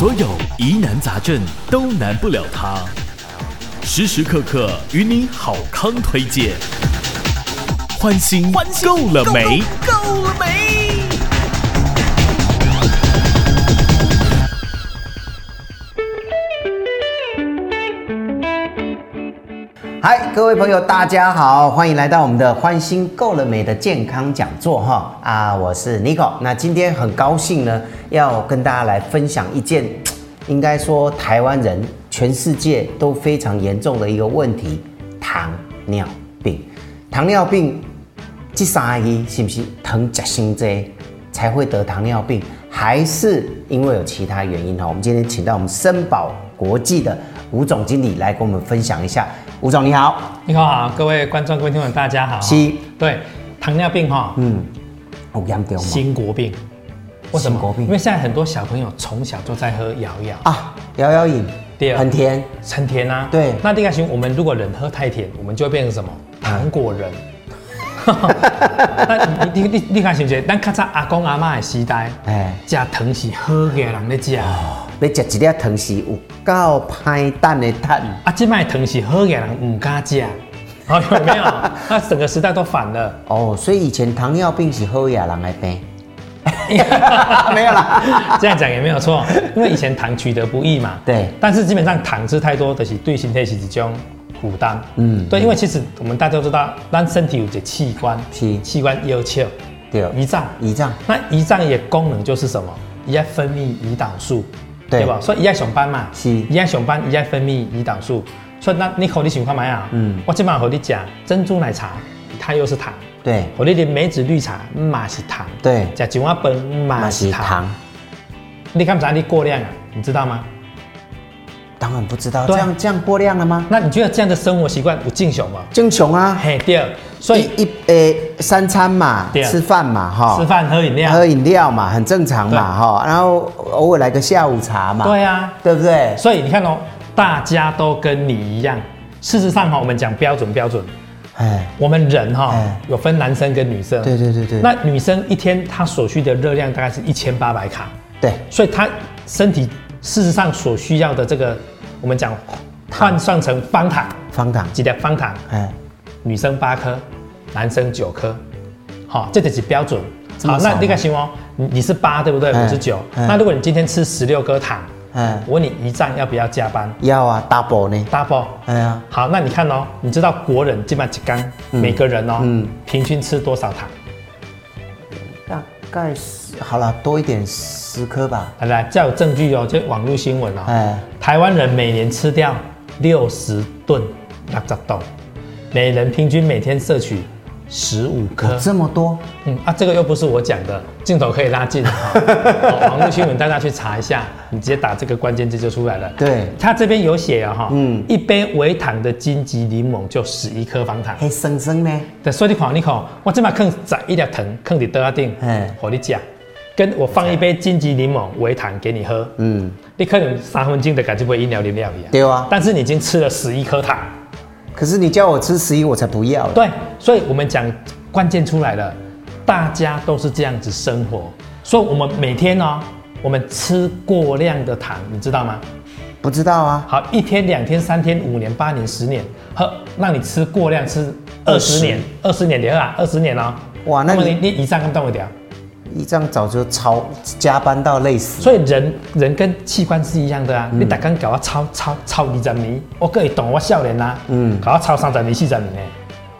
所有疑难杂症都难不了他，时时刻刻与你好康推荐，欢心够了没？够了没？嗨，各位朋友，大家好，欢迎来到我们的欢心够了美的健康讲座哈。啊，我是 Nico。那今天很高兴呢，要跟大家来分享一件，应该说台湾人全世界都非常严重的一个问题——糖尿病。糖尿病这三个是不是糖吃心多才会得糖尿病，还是因为有其他原因哈？我们今天请到我们森宝国际的吴总经理来跟我们分享一下。吴总你好，你好好，各位观众、各位听众大家好。是，对，糖尿病哈，嗯，好严重吗？新国病，为什么？国病？因为现在很多小朋友从小都在喝摇摇啊，摇摇饮，对，很甜，很甜啊。对，那第二个，我们如果人喝太甜，我们就会变成什么？糖果人。那你你你你看行不行？咱较早阿公阿妈的时代，哎，吃糖是好嘅人在吃。你食一粒糖是有够歹等的蛋啊！这卖糖是好个人唔敢食，哦，有没有？那 整个时代都反了哦。所以以前糖尿病是好个人来病，没有啦。这样讲也没有错，因为以前糖取得不易嘛。对。但是基本上糖吃太多的是对身体是一种负担。嗯。对，因为其实我们大家都知道，咱身体有个器官，是器官要求，对，胰脏，胰脏。那胰脏的功能就是什么？要分泌胰岛素。对吧？所以胰爱上班嘛，是一爱上班，一爱分泌胰岛素。所以那你口里喜欢买啊？嗯，我今晚和你讲珍珠奶茶，它又是糖。对，和你的梅子绿茶嘛是糖。对，加金华本嘛是糖。你看啥？你过量啊？你知道吗？当然不知道。这样这样过量了吗？那你觉得这样的生活习惯不正常吗？正常啊。嘿，对。所以一诶三餐嘛，吃饭嘛，哈，吃饭喝饮料，喝饮料嘛，很正常嘛，哈，然后偶尔来个下午茶嘛，对啊，对不对？所以你看哦，大家都跟你一样。事实上哈，我们讲标准标准，哎，我们人哈有分男生跟女生，对对对对。那女生一天她所需的热量大概是一千八百卡，对，所以她身体事实上所需要的这个，我们讲换算成方糖，方糖。几粒方糖，哎。女生八颗，男生九颗，好，这就是标准。好，那那个行哦，你你是八对不对？我是九。那如果你今天吃十六颗糖，嗯，我问你一站要不要加班？要啊，double 呢？double。哎呀，好，那你看哦，你知道国人基本上一天每个人哦，嗯，平均吃多少糖？大概是好了，多一点十颗吧。来来，这有证据哦，这网络新闻哦。哎，台湾人每年吃掉六十吨垃圾豆。每人平均每天摄取十五颗，这么多？嗯啊，这个又不是我讲的，镜头可以拉近哈。网络新闻大家去查一下，你直接打这个关键字就出来了。对，它这边有写啊哈，嗯，一杯微糖的金桔柠檬就十一颗方糖，还生生呢。对，所以你看，你看，我这把坑窄一粒糖，坑里都要定，嗯，和你讲，跟我放一杯金桔柠檬微糖给你喝，嗯，你可能三分钟的感觉不会饮料饮料一样，对啊，但是你已经吃了十一颗糖。可是你叫我吃十一，我才不要。对，所以我们讲关键出来了，大家都是这样子生活，所以我们每天呢、哦，我们吃过量的糖，你知道吗？不知道啊。好，一天、两天、三天、五年、八年、十年，呵，让你吃过量吃二十年，二十年的啊，二十年哦。哇，那你你以上跟动一点。一张早就超加班到累死，所以人人跟器官是一样的啊。嗯、你大刚搞我超超超二十年，我可以懂我少年啦。嗯，搞我超三十年、四十年呢，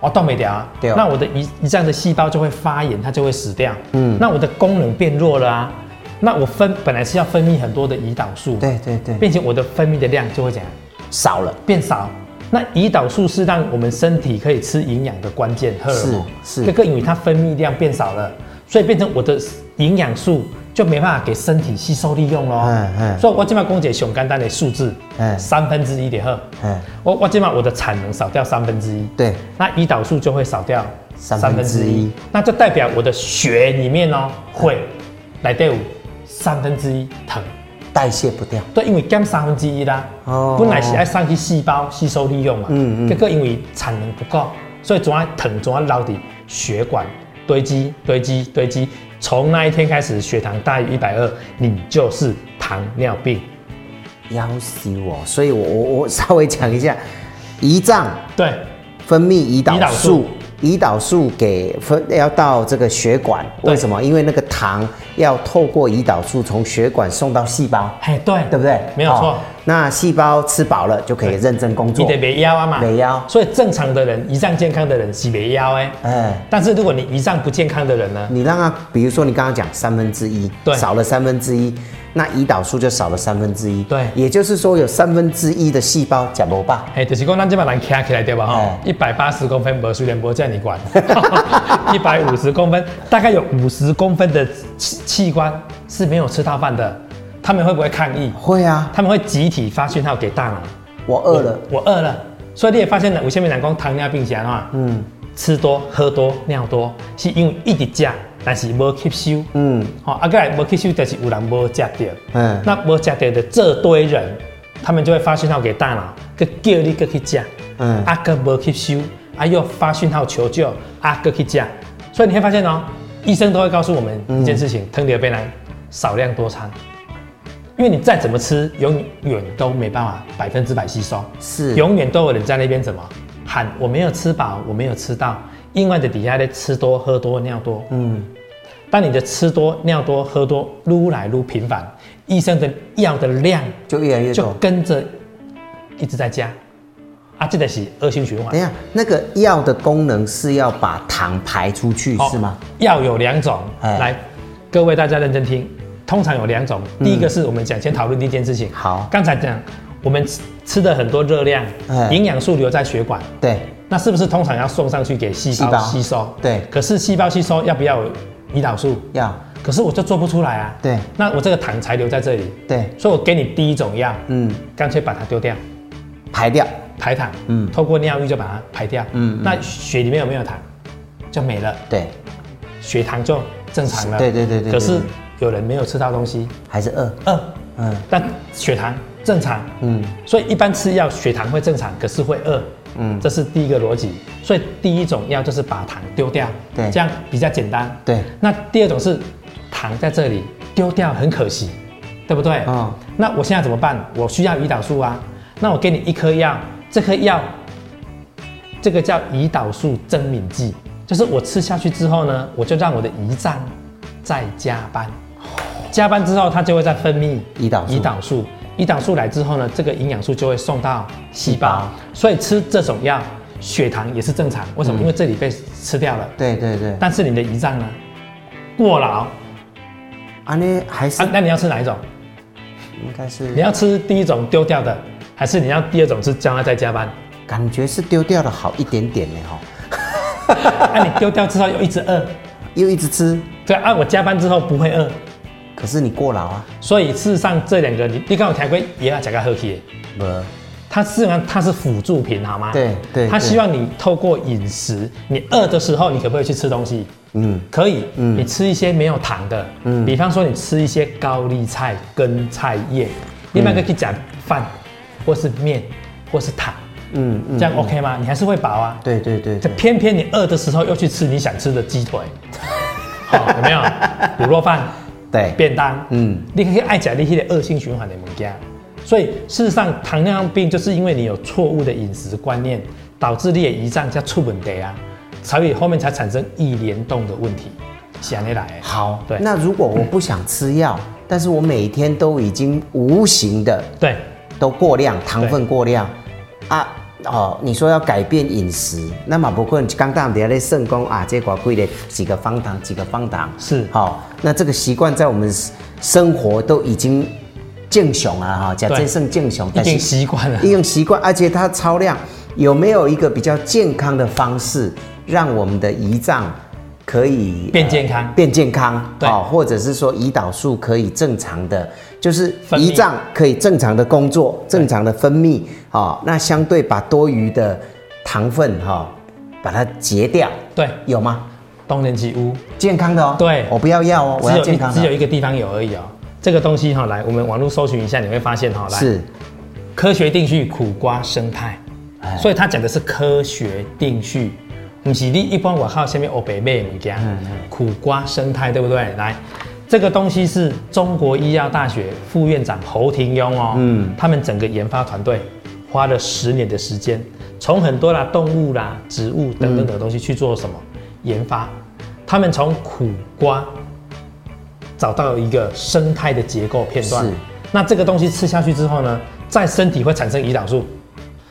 我动没掉啊。对、哦，那我的胰胰脏的细胞就会发炎，它就会死掉。嗯，那我的功能变弱了啊。那我分本来是要分泌很多的胰岛素，对对对，并且我的分泌的量就会怎样？少了，变少。那胰岛素是让我们身体可以吃营养的关键荷尔蒙，是是，这个因为它分泌量变少了。所以变成我的营养素就没办法给身体吸收利用喽。嗯嗯。所以我今麦公姐熊肝单的数字，嗯，三分之一点二。嗯。我我今麦我的产能少掉三分之一。对。那胰岛素就会少掉三分之一。那就代表我的血里面哦会来队伍三分之一疼代谢不掉。对，因为减三分之一啦。哦。本来是爱上去细胞吸收利用嘛。嗯嗯。结果因为产能不够，所以总要疼总要留在血管。堆积堆积堆积，从那一天开始，血糖大于一百二，你就是糖尿病。要死我！所以我我我稍微讲一下，胰脏对分泌胰岛素。胰岛素给分要到这个血管，为什么？因为那个糖要透过胰岛素从血管送到细胞，哎，对，对不对？没有错。哦，那细胞吃饱了就可以认真工作。你得没腰啊嘛，没腰。所以正常的人，胰脏健康的人是没腰哎。哎，但是如果你胰脏不健康的人呢？你让他，比如说你刚刚讲三分之一，对，少了三分之一。那胰岛素就少了三分之一，对，也就是说有三分之一的细胞吃不饱。哎，就是说咱这把人卡起来对吧？哈，一百八十公分，没水连波叫你管。一百五十公分，大概有五十公分的器器官是没有吃到饭的，他们会不会抗议？会啊，他们会集体发讯号给大脑，我饿了，我饿了。所以你也发现了，有些人讲糖尿病是啊，嗯，吃多喝多尿多，是因为一直吃。但是无吸收，嗯，好，啊，过来无吸收，就是有人无食到，嗯，那无食到的这堆人，他们就会发讯号给大脑，去叫你去去食，嗯，啊，个无吸收，啊，又发讯号求救，阿，个去食，所以你会发现哦，医生都会告诉我们一件事情，糖尿病人少量多餐，因为你再怎么吃，永远都没办法百分之百吸收，是，永远都有人在那边怎么喊，我没有吃饱，我没有吃到。另外的底下的吃多喝多尿多，嗯，当你的吃多尿多喝多撸来撸频繁，医生的药的量就越来越多，就跟着一直在加，啊，这个是恶性循环。等一下，那个药的功能是要把糖排出去，哦、是吗？药有两种，哎、来，各位大家认真听，通常有两种，嗯、第一个是我们讲先讨论第一件事情。好，刚才讲我们吃的很多热量，营养素留在血管，对。那是不是通常要送上去给细胞吸收？对。可是细胞吸收要不要胰岛素？要。可是我就做不出来啊。对。那我这个糖才留在这里。对。所以我给你第一种药，嗯，干脆把它丢掉，排掉，排糖，嗯，透过尿液就把它排掉，嗯。那血里面有没有糖？就没了。对。血糖就正常了。对对对对。可是有人没有吃到东西，还是饿。饿。嗯。但血糖正常。嗯。所以一般吃药血糖会正常，可是会饿。嗯，这是第一个逻辑，所以第一种药就是把糖丢掉，对，这样比较简单。对，那第二种是糖在这里丢掉很可惜，对不对？啊、哦，那我现在怎么办？我需要胰岛素啊，那我给你一颗药，这颗药，这个叫胰岛素增敏剂，就是我吃下去之后呢，我就让我的胰脏再加班，加班之后它就会再分泌胰岛胰岛素。胰岛素来之后呢，这个营养素就会送到细胞，所以吃这种药，血糖也是正常。为什么？因为这里被吃掉了。对对对。但是你的胰脏呢，过劳。啊，你还是？那你要吃哪一种？应该是。你要吃第一种丢掉的，还是你要第二种是将来再加班？感觉是丢掉的好一点点呢，哈。那 你丢掉之后又一直饿，又一直吃。对啊，我加班之后不会饿。可是你过劳啊，所以事实上这两个你你刚好调过也要加个喝气，不，它事实上它是辅助品好吗？对对，它希望你透过饮食，你饿的时候你可不可以去吃东西？嗯，可以，嗯，你吃一些没有糖的，嗯，比方说你吃一些高丽菜跟菜叶，另外一个可以讲饭，或是面，或是糖，嗯嗯，这样 OK 吗？你还是会饱啊？对对对，就偏偏你饿的时候又去吃你想吃的鸡腿，好有没有？卤肉饭。对，便当，嗯，你可以爱讲那些恶性循环的物件，所以事实上，糖尿病就是因为你有错误的饮食观念，导致你的胰脏才出问题啊，所以后面才产生易联动的问题，想你来。好，对，那如果我不想吃药，嗯、但是我每天都已经无形的，对，都过量，糖分过量，啊。哦，你说要改变饮食，那么不过刚刚底下在圣功啊，这寡贵的几个方糖，几个方糖。是。好、哦，那这个习惯在我们生活都已经健雄啊哈，假这胜健雄，已经习惯了，已经习惯，而且它超量，有没有一个比较健康的方式，让我们的胰脏可以变健康，变健康，对、哦，或者是说胰岛素可以正常的。就是胰脏可以正常的工作，正常的分泌，好，那相对把多余的糖分哈，把它截掉，对，有吗？东人吉屋。健康的哦，对，我不要药哦，我要健康的，只有一个地方有而已哦。这个东西哈，来，我们网络搜寻一下，你会发现哈，来，是。科学定序苦瓜生态，所以它讲的是科学定序，不是你一般我靠下面欧北妹物件，苦瓜生态对不对？来，这个东西是中国医药大学副院长侯廷庸哦，嗯，他们整个研发团队花了十年的时间，从很多啦动物啦、植物等等的东西去做什么研发，他们从苦瓜找到一个生态的结构片段，那这个东西吃下去之后呢，在身体会产生胰岛素，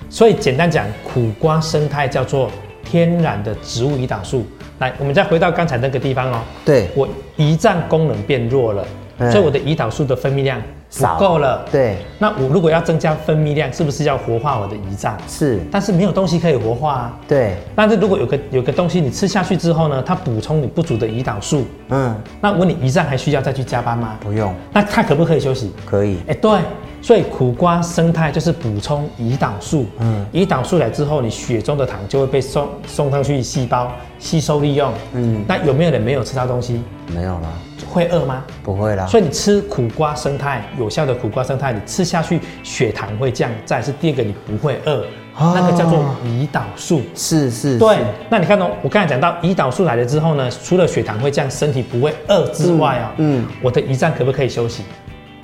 所以简单讲，苦瓜生态叫做。天然的植物胰岛素，来，我们再回到刚才那个地方哦。对，我胰脏功能变弱了，嗯、所以我的胰岛素的分泌量不够了。对，那我如果要增加分泌量，是不是要活化我的胰脏？是，但是没有东西可以活化啊。对，但是如果有个有个东西你吃下去之后呢，它补充你不足的胰岛素，嗯，那问你胰脏还需要再去加班吗？不用。那它可不可以休息？可以。哎、欸，对。所以苦瓜生态就是补充胰岛素，嗯，胰岛素来之后，你血中的糖就会被送送上去细胞吸收利用，嗯，那有没有人没有吃到东西？没有了，会饿吗？不会啦。所以你吃苦瓜生态有效的苦瓜生态，你吃下去血糖会降，再是第二个你不会饿，哦、那个叫做胰岛素，是是，是。对，那你看哦，我刚才讲到胰岛素来了之后呢，除了血糖会降，身体不会饿之外哦，嗯，嗯我的胰脏可不可以休息？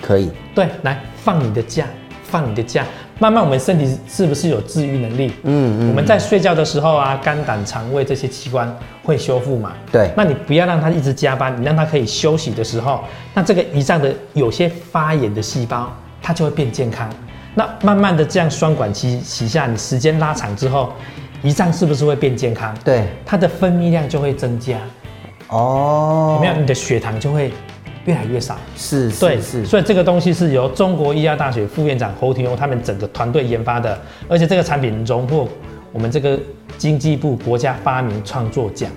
可以，对，来放你的假，放你的假，慢慢我们身体是不是有治愈能力？嗯嗯。我们在睡觉的时候啊，肝胆肠胃这些器官会修复嘛？对。那你不要让它一直加班，你让它可以休息的时候，那这个胰脏的有些发炎的细胞，它就会变健康。那慢慢的这样双管齐齐下，你时间拉长之后，胰脏是不是会变健康？对。它的分泌量就会增加。哦。有没有？你的血糖就会。越来越少，是，是，对，是，所以这个东西是由中国医药大学副院长侯廷庸他们整个团队研发的，而且这个产品荣获我们这个经济部国家发明创作奖，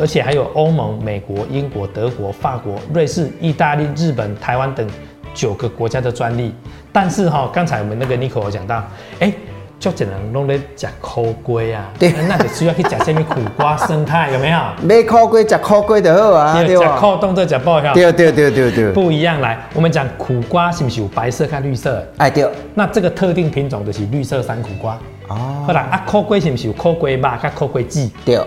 而且还有欧盟、美国、英国、德国、法国、瑞士、意大利、日本、台湾等九个国家的专利。但是哈，刚才我们那个 Nico 有讲到，哎。就只能弄来吃苦瓜啊，对，那就需要去食什么苦瓜生态，有没有？买苦瓜食苦瓜就好啊，对，吃苦当做吃补，对对对对对，不一样。来，我们讲苦瓜是不是有白色跟绿色？哎，对。那这个特定品种就是绿色山苦瓜。哦。好啦，啊，苦瓜是不是有苦瓜肉跟苦瓜籽？对。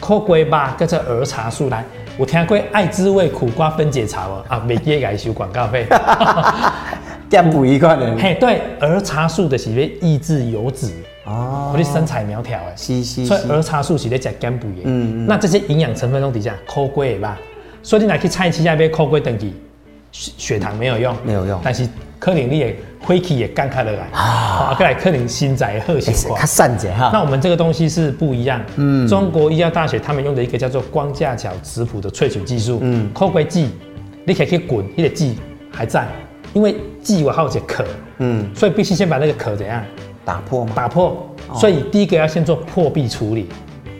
苦瓜肉跟这儿茶素来，我听过爱滋味苦瓜分解茶哦，啊，没给给收广告费。这样补一块的，嘿，对，儿茶素的是为抑制油脂哦，我的身材苗条哎，是是，所以儿茶素是在讲肝补的，嗯嗯，那这些营养成分中底下苦瓜吧，所以你来去菜市下边苦瓜登记，血糖没有用，没有用，但是可能你也灰气也干开了来。啊，过来可能心在喝血块，它散解哈，那我们这个东西是不一样，嗯，中国医药大学他们用的一个叫做光架桥质谱的萃取技术，嗯，苦瓜剂，你可以去滚，你的剂还在。因为剂我好解壳，嗯，所以必须先把那个壳怎样？打破吗？打破，所以第一个要先做破壁处理，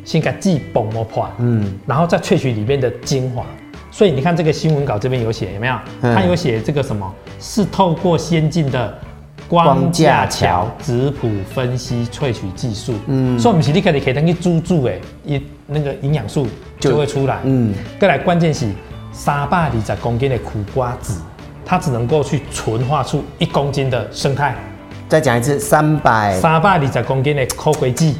先给剂崩磨破，嗯，然后再萃取里面的精华。所以你看这个新闻稿这边有写有没有？它有写这个什么？是透过先进的光架桥质谱分析萃取技术，嗯，所以我们是立刻你可以等于煮煮诶，一那个营养素就会出来，嗯，再来关键是三百二十公斤的苦瓜籽。它只能够去纯化出一公斤的生态。再讲一次，三百三百二十公斤的苦瓜剂，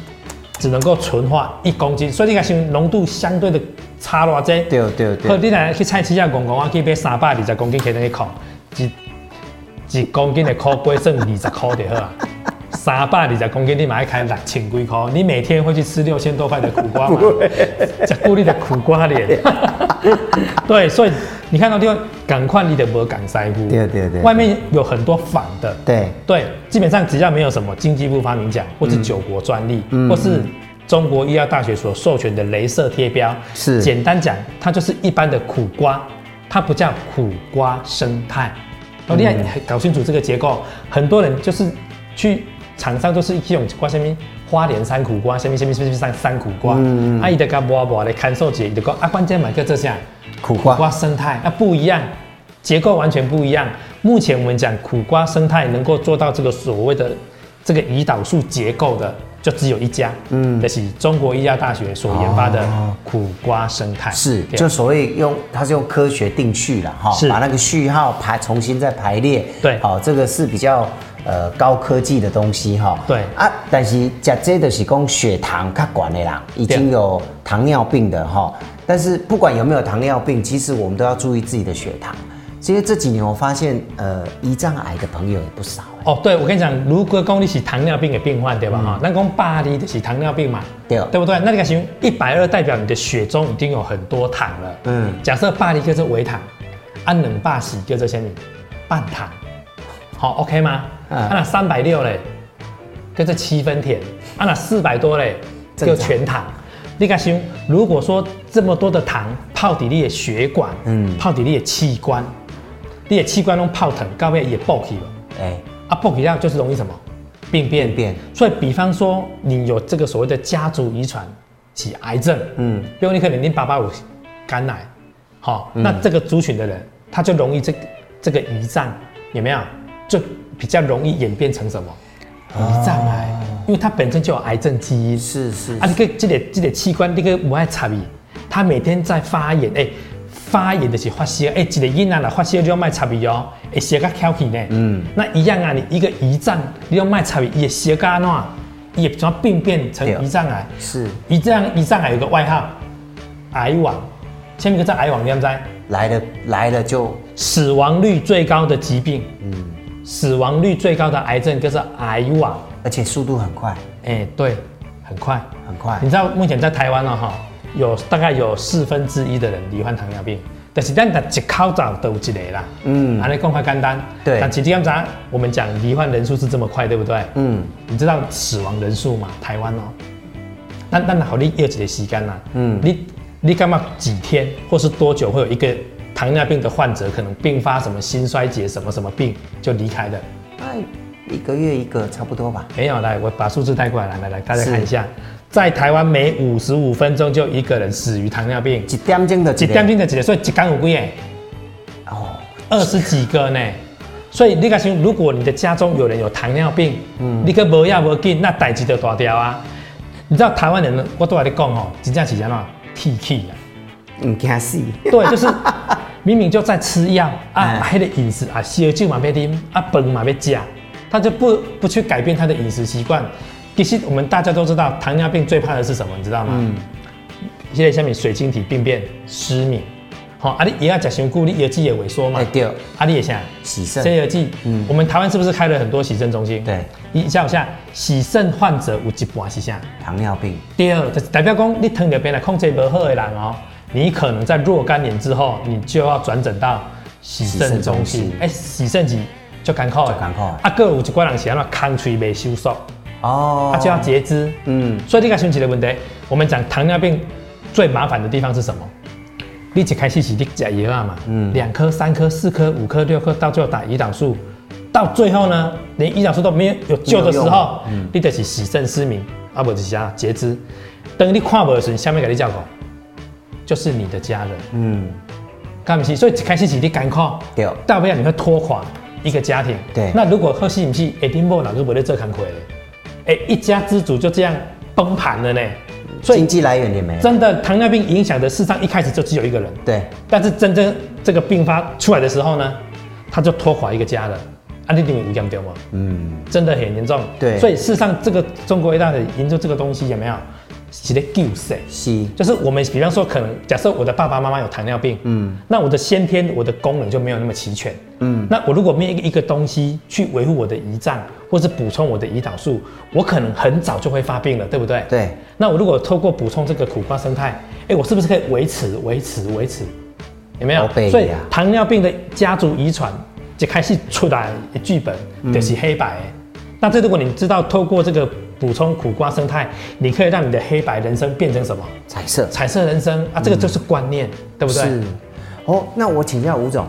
只能够纯化一公斤，所以你看，浓度相对的差偌济。对对对。好，你来去菜市场逛逛，我去买三百二十公斤，可以等于扣一一公斤的苦瓜剩二十块就好了。三百二十公斤，你买一开六千几块，你每天会去吃六千多块的苦瓜吗？吃固力的苦瓜脸。对，所以。你看到地方，赶快你的膜赶塞乎。对对对。外面有很多仿的。对对，基本上只要没有什么经济部发明奖，或是九国专利，嗯、或是中国医药大学所授权的镭射贴标，是简单讲，它就是一般的苦瓜，它不叫苦瓜生态。哦，你要搞清楚这个结构，很多人就是去厂商都是一种瓜什么花莲山苦瓜，什么什么什么山山苦瓜，嗯，阿姨的干摸摸的看手机，就讲啊，关键买个这下。苦瓜，苦瓜生态。啊不一样，结构完全不一样。目前我们讲苦瓜生态能够做到这个所谓的这个胰岛素结构的，就只有一家，嗯，这是中国医药大学所研发的苦瓜生态。是，就所谓用它是用科学定序了哈，是把那个序号排重新再排列。对，好，这个是比较呃高科技的东西哈。对啊，但是假这的是供血糖较管的啦，已经有糖尿病的哈。但是不管有没有糖尿病，其实我们都要注意自己的血糖。其实这几年我发现，呃，胰脏癌的朋友也不少。哦，对，我跟你讲，如果讲你是糖尿病的病患，对吧？哈、嗯，那讲巴黎的是糖尿病嘛，对，对不对？那你看，一百二代表你的血中已经有很多糖了。嗯，假设巴黎叫做微糖，按两百四叫做什么？半糖。好，OK 吗？嗯、啊，那三百六嘞，叫做七分甜。啊，那四百多嘞，就全糖。你看，如果说这么多的糖泡底你的血管，嗯，泡底你的器官。你的器官都泡腾，高位也爆起了，哎、欸，啊爆起这样就是容易什么？病变。病变。所以比方说你有这个所谓的家族遗传起癌症，嗯，比如你可能你爸爸有肝癌，好、嗯，那这个族群的人他就容易这个这个胰脏有没有？就比较容易演变成什么？胰脏癌，因为它本身就有癌症基因，是是，是，啊，你个这个这个器官你个不爱插伊，他每天在发炎，哎、欸。发炎的是发烧，哎、欸，一个婴儿啦发烧就要卖插鼻哦，会烧个翘起呢。嗯，那一样啊，你一个胰脏你要卖插鼻，也烧个喏，也怎么病变成胰脏癌？是，胰脏胰脏癌有个外号，癌网，前面个叫癌网，你知不知？来了来了就死亡率最高的疾病，嗯，死亡率最高的癌症就是癌网，而且速度很快，哎、欸，对，很快很快。你知道目前在台湾了哈？有大概有四分之一的人罹患糖尿病，但是咱的一口罩都有一个啦。嗯，安尼讲快简单。对。但实际上，我们讲罹患人数是这么快，对不对？嗯。你知道死亡人数吗？台湾哦、喔。但但好，你要几个时间啦？嗯。你你干嘛几天或是多久会有一个糖尿病的患者可能并发什么心衰竭什么什么病就离开的？哎，一个月一个差不多吧。没有，来我把数字带过来，来来来，大家看一下。在台湾每五十五分钟就一个人死于糖尿病，一点钟的一点钟的几个，所以一天有几个？哦，二十几个呢。所以你看，如果你的家中有人有糖尿病，嗯，你可无要无紧，那代志就大条啊。你知道台湾人，我都跟你讲哦，真正是怎样铁气啊，唔惊死。对，就是 明明就在吃药啊，还得饮食啊，烧酒嘛别啉，啊饭嘛别吃，他就不不去改变他的饮食习惯。其实我们大家都知道，糖尿病最怕的是什么？你知道吗？嗯。现在下面水晶体病变、失明，好，啊，你也要讲胸骨，你耳机也萎缩嘛？对。啊，你也想洗肾？这耳机，嗯，我们台湾是不是开了很多洗肾中心？对。你想一下，洗肾患者有一半是啥？糖尿病。第二，就是代表讲你糖尿病来控制不好的人哦，你可能在若干年之后，你就要转诊到洗肾中心。哎，洗肾机就艰苦，就艰苦。啊，个有一挂人是安怎空嘴未收缩。哦，它就要截肢，嗯，所以这个神奇的问题，我们讲糖尿病最麻烦的地方是什么？你一开始是你吃药嘛，嗯，两颗、三颗、四颗、五颗、六颗，到最后打胰岛素，到最后呢，连胰岛素都没有有救的时候，嗯，你就是洗肾失明，啊不是啊截肢，等你看不的时候，下面给你叫狗，就是你的家人，嗯，干不起，所以一开始是你艰苦，对，大不了你会拖垮一个家庭，对，那如果喝西不是，一定不哪个不会做坎坷的。哎，一家之主就这样崩盘了呢，所以经济来源也没了。真的，糖尿病影响的事实上一开始就只有一个人。对。但是真正这个病发出来的时候呢，他就拖垮一个家人。啊，你认为严重吗？嗯，真的很严重。对。所以事实上，这个中国医大的研究这个东西有没有？是在救谁？是，就是我们比方说，可能假设我的爸爸妈妈有糖尿病，嗯，那我的先天我的功能就没有那么齐全，嗯，那我如果没有一个东西去维护我的胰脏，或是补充我的胰岛素，我可能很早就会发病了，对不对？对。那我如果透过补充这个苦瓜生态，哎，我是不是可以维持、维持、维持？有没有？所以糖尿病的家族遗传就开始出来的剧本就是黑白。嗯、那这如果你知道透过这个。补充苦瓜生态，你可以让你的黑白人生变成什么？彩色，彩色人生啊！这个就是观念，嗯、对不对？是。哦，那我请教吴总，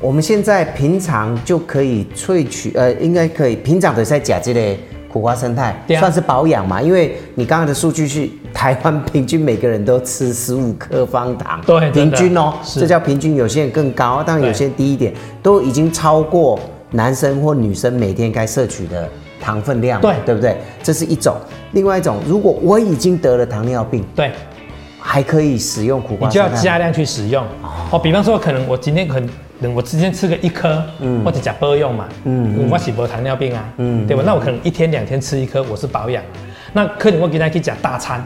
我们现在平常就可以萃取，呃，应该可以平常的在甲这类苦瓜生态，啊、算是保养嘛？因为你刚刚的数据是台湾平均每个人都吃十五克方糖，对，平均哦，这叫平均，有些人更高，当然有些人低一点，都已经超过男生或女生每天该摄取的。糖分量对对不对？这是一种，另外一种，如果我已经得了糖尿病，对，还可以使用苦瓜，你就要加量去使用。哦，比方说，可能我今天可能我今天吃个一颗，嗯，或者假波用嘛，嗯，我是不糖尿病啊，嗯，对吧？那我可能一天两天吃一颗，我是保养。那可能我给大家去讲大餐。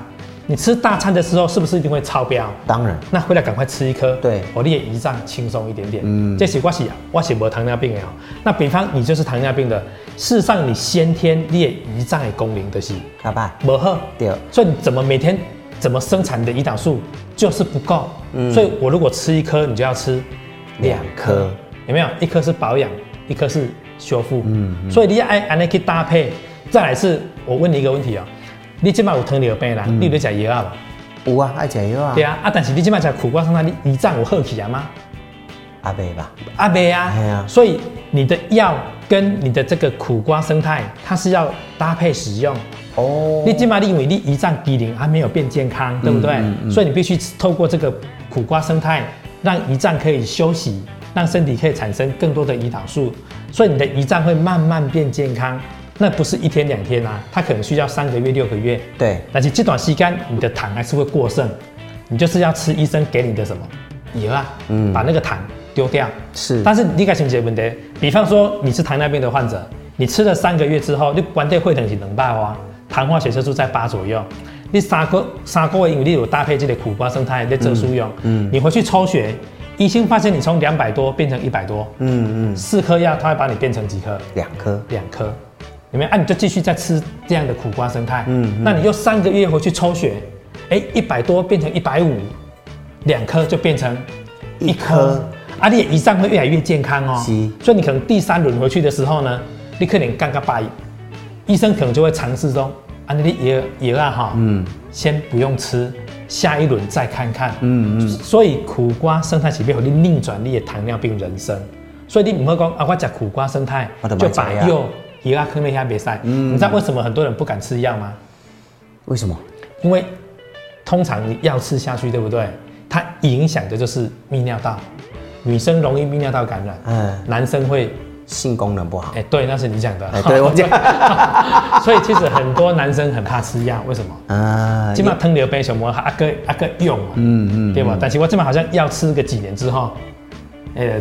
你吃大餐的时候是不是一定会超标？当然，那回来赶快吃一颗，对，我你的胰脏轻松一点点。嗯，这是我是我是没糖尿病的。那比方你就是糖尿病的，事实上你先天你的胰脏的功能就是好吧，不好，对，所以你怎么每天怎么生产你的胰岛素就是不够。嗯，所以我如果吃一颗，你就要吃两颗，有没有？一颗是保养，一颗是修复。嗯，所以你要按按那去搭配。再来是，我问你一个问题啊。你今麦有糖尿病啦？嗯、你有在吃药啊？有啊，爱食药啊。对啊，啊，但是你今麦吃苦瓜生态，你胰脏有好起来吗？阿伯吧，阿伯啊。啊所以你的药跟你的这个苦瓜生态，它是要搭配使用。哦。你今麦你以为你胰脏机能还没有变健康，对不对？嗯嗯嗯、所以你必须透过这个苦瓜生态，让胰脏可以休息，让身体可以产生更多的胰岛素，所以你的胰脏会慢慢变健康。那不是一天两天啊，它可能需要三个月、六个月。对，但是这段时间你的糖还是会过剩，你就是要吃医生给你的什么？药啊，嗯，把那个糖丢掉。是，但是你该想解决问题，比方说你是糖尿病的患者，你吃了三个月之后，你关键会等是能百哇，糖化血色素在八左右，你三个三个月因为你有搭配这个苦瓜生态的遮数用，嗯，你回去抽血，医生发现你从两百多变成一百多，嗯嗯，四颗药它会把你变成几颗？两颗，两颗。有没有？啊，你就继续再吃这样的苦瓜生态。嗯，嗯，那你又三个月回去抽血，哎，一百多变成一百五，两颗就变成一颗。颗啊，你胰脏会越来越健康哦。所以你可能第三轮回去的时候呢，你可能刚刚把医生可能就会尝试说，啊，你也也啊哈，嗯，先不用吃，下一轮再看看。嗯嗯。所以苦瓜生态起变，你逆转你的糖尿病人生。所以你不会讲啊，我吃苦瓜生态就把药。医药坑那下比赛，嗯、你知道为什么很多人不敢吃药吗？为什么？因为通常你药吃下去，对不对？它影响的就是泌尿道，女生容易泌尿道感染，嗯，男生会性功能不好。哎，对，那是你讲的。哎，对我讲。所以其实很多男生很怕吃药，为什么？啊，起码糖尿病什么阿哥阿哥用嘛，嗯嗯，对吧？但是我这边好像药吃个几年之后，呃，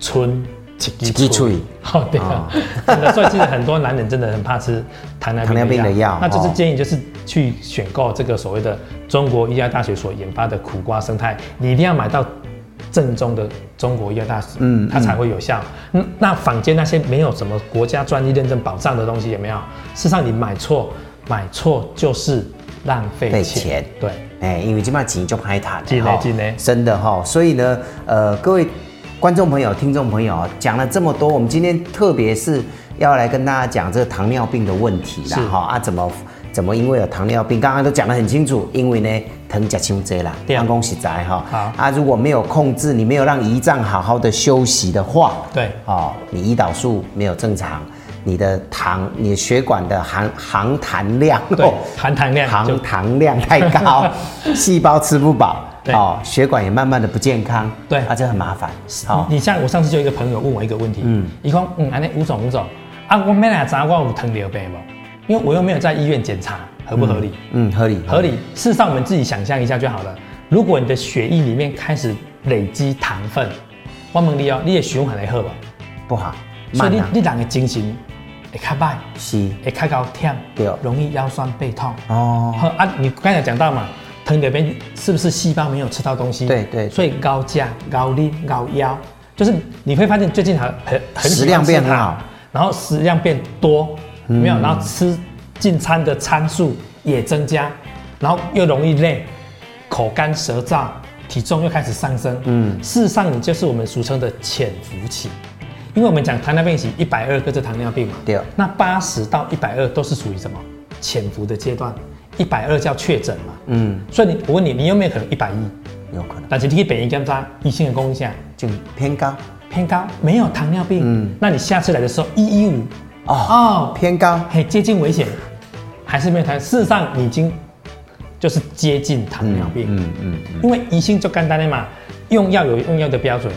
春。几几岁？哦，对啊，所以其实很多男人真的很怕吃糖尿病的药。那就是建议就是去选购这个所谓的中国医药大学所研发的苦瓜生态，你一定要买到正宗的中国医药大学，嗯，它才会有效。嗯，那坊间那些没有什么国家专利认证保障的东西有没有？事实上你买错，买错就是浪费钱。对，哎，因为这么钱就拍它，真的真的，真的哈。所以呢，呃，各位。观众朋友、听众朋友，讲了这么多，我们今天特别是要来跟大家讲这个糖尿病的问题啦，哈啊，怎么怎么因为有糖尿病，刚刚都讲得很清楚，因为呢糖吃太多啦，肝功实在哈，好。啊，如果没有控制，你没有让胰脏好好的休息的话，对，哦，你胰岛素没有正常，你的糖，你的血管的含含糖量，对，含糖量，含糖量太高，细胞吃不饱。对哦，血管也慢慢的不健康，对，啊，这很麻烦。好，你像我上次就有一个朋友问我一个问题，嗯，你说，嗯，安尼吴总吴总，啊，我没来查过我有糖尿病不？因为我又没有在医院检查，合不合理？嗯，嗯，合理，合理。事实上，我们自己想象一下就好了。如果你的血液里面开始累积糖分，我问你哦，你的循环会好不？不好，所以你你人的精神会较慢，是，会较高忝，对，容易腰酸背痛。哦，好啊，你刚才讲到嘛。糖尿病是不是细胞没有吃到东西？对对，所以高价、高利、高腰，就是你会发现最近很很很食量变好，然后食量变多，有没有？然后吃进餐的餐数也增加，然后又容易累，口干舌燥，体重又开始上升。嗯，事实上你就是我们俗称的潜伏期，因为我们讲糖尿病是一百二个是糖尿病嘛，对，那八十到一百二都是属于什么潜伏的阶段。一百二叫确诊嘛？嗯，所以你我问你，你有没有可能一百一？有可能，但是你可以本一检查，一性的功效就偏高，偏高，没有糖尿病。嗯，那你下次来的时候一一五哦哦，偏高，嘿，接近危险，还是没有糖？事实上你已经就是接近糖尿病。嗯嗯，因为一性就简单的嘛，用药有用药的标准。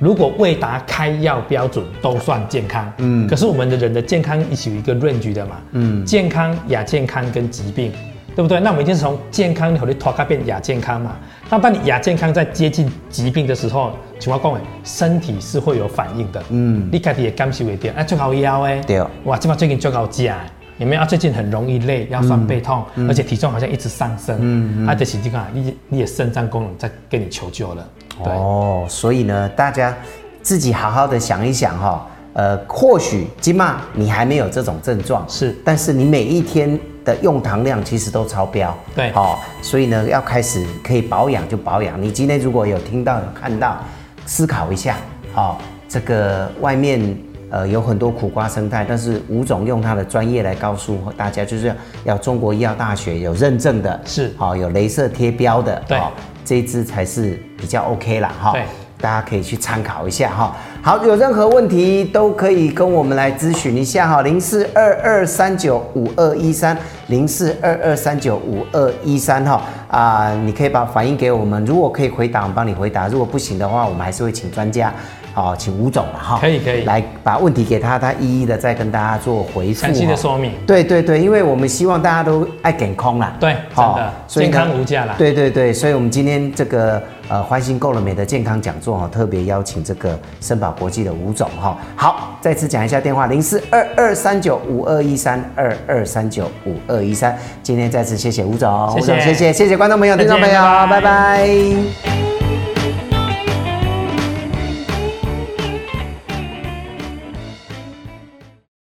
如果未达开药标准，都算健康。嗯，可是我们的人的健康是有一个 range 的嘛。嗯，健康、亚健康跟疾病。对不对？那我们一定是从健康和你拖开变亚健康嘛。那当你亚健康在接近疾病的时候，情况讲，身体是会有反应的。嗯，你开始也感受会到，哎，最好腰哎，对，哇，这把最近最好加，有没有？啊，最近很容易累，腰酸背痛，嗯、而且体重好像一直上升。嗯嗯，啊，这是这个，你你的肾脏功能在跟你求救了。对哦，所以呢，大家自己好好的想一想哈。呃，或许今嘛你还没有这种症状，是，但是你每一天的用糖量其实都超标，对，好、哦，所以呢，要开始可以保养就保养。你今天如果有听到有看到，思考一下，好、哦，这个外面呃有很多苦瓜生态，但是吴总用他的专业来告诉大家，就是要中国医药大学有认证的，是，好、哦，有镭射贴标的，对，哦、这一支才是比较 OK 啦，哈、哦，对。大家可以去参考一下哈。好，有任何问题都可以跟我们来咨询一下哈。零四二二三九五二一三，零四二二三九五二一三哈啊，你可以把反映给我们，如果可以回答，我们帮你回答；如果不行的话，我们还是会请专家。好，请吴总了哈，可以可以来把问题给他，他一一的再跟大家做回复，详细的说明。对对对，因为我们希望大家都爱健康啦，对，好的，健康无价啦。对对对，所以我们今天这个呃欢欣购了美的健康讲座哈，特别邀请这个森宝国际的吴总哈。好，再次讲一下电话：零四二二三九五二一三二二三九五二一三。今天再次谢谢吴总，吴总谢谢谢谢观众朋友、听众朋友，拜拜。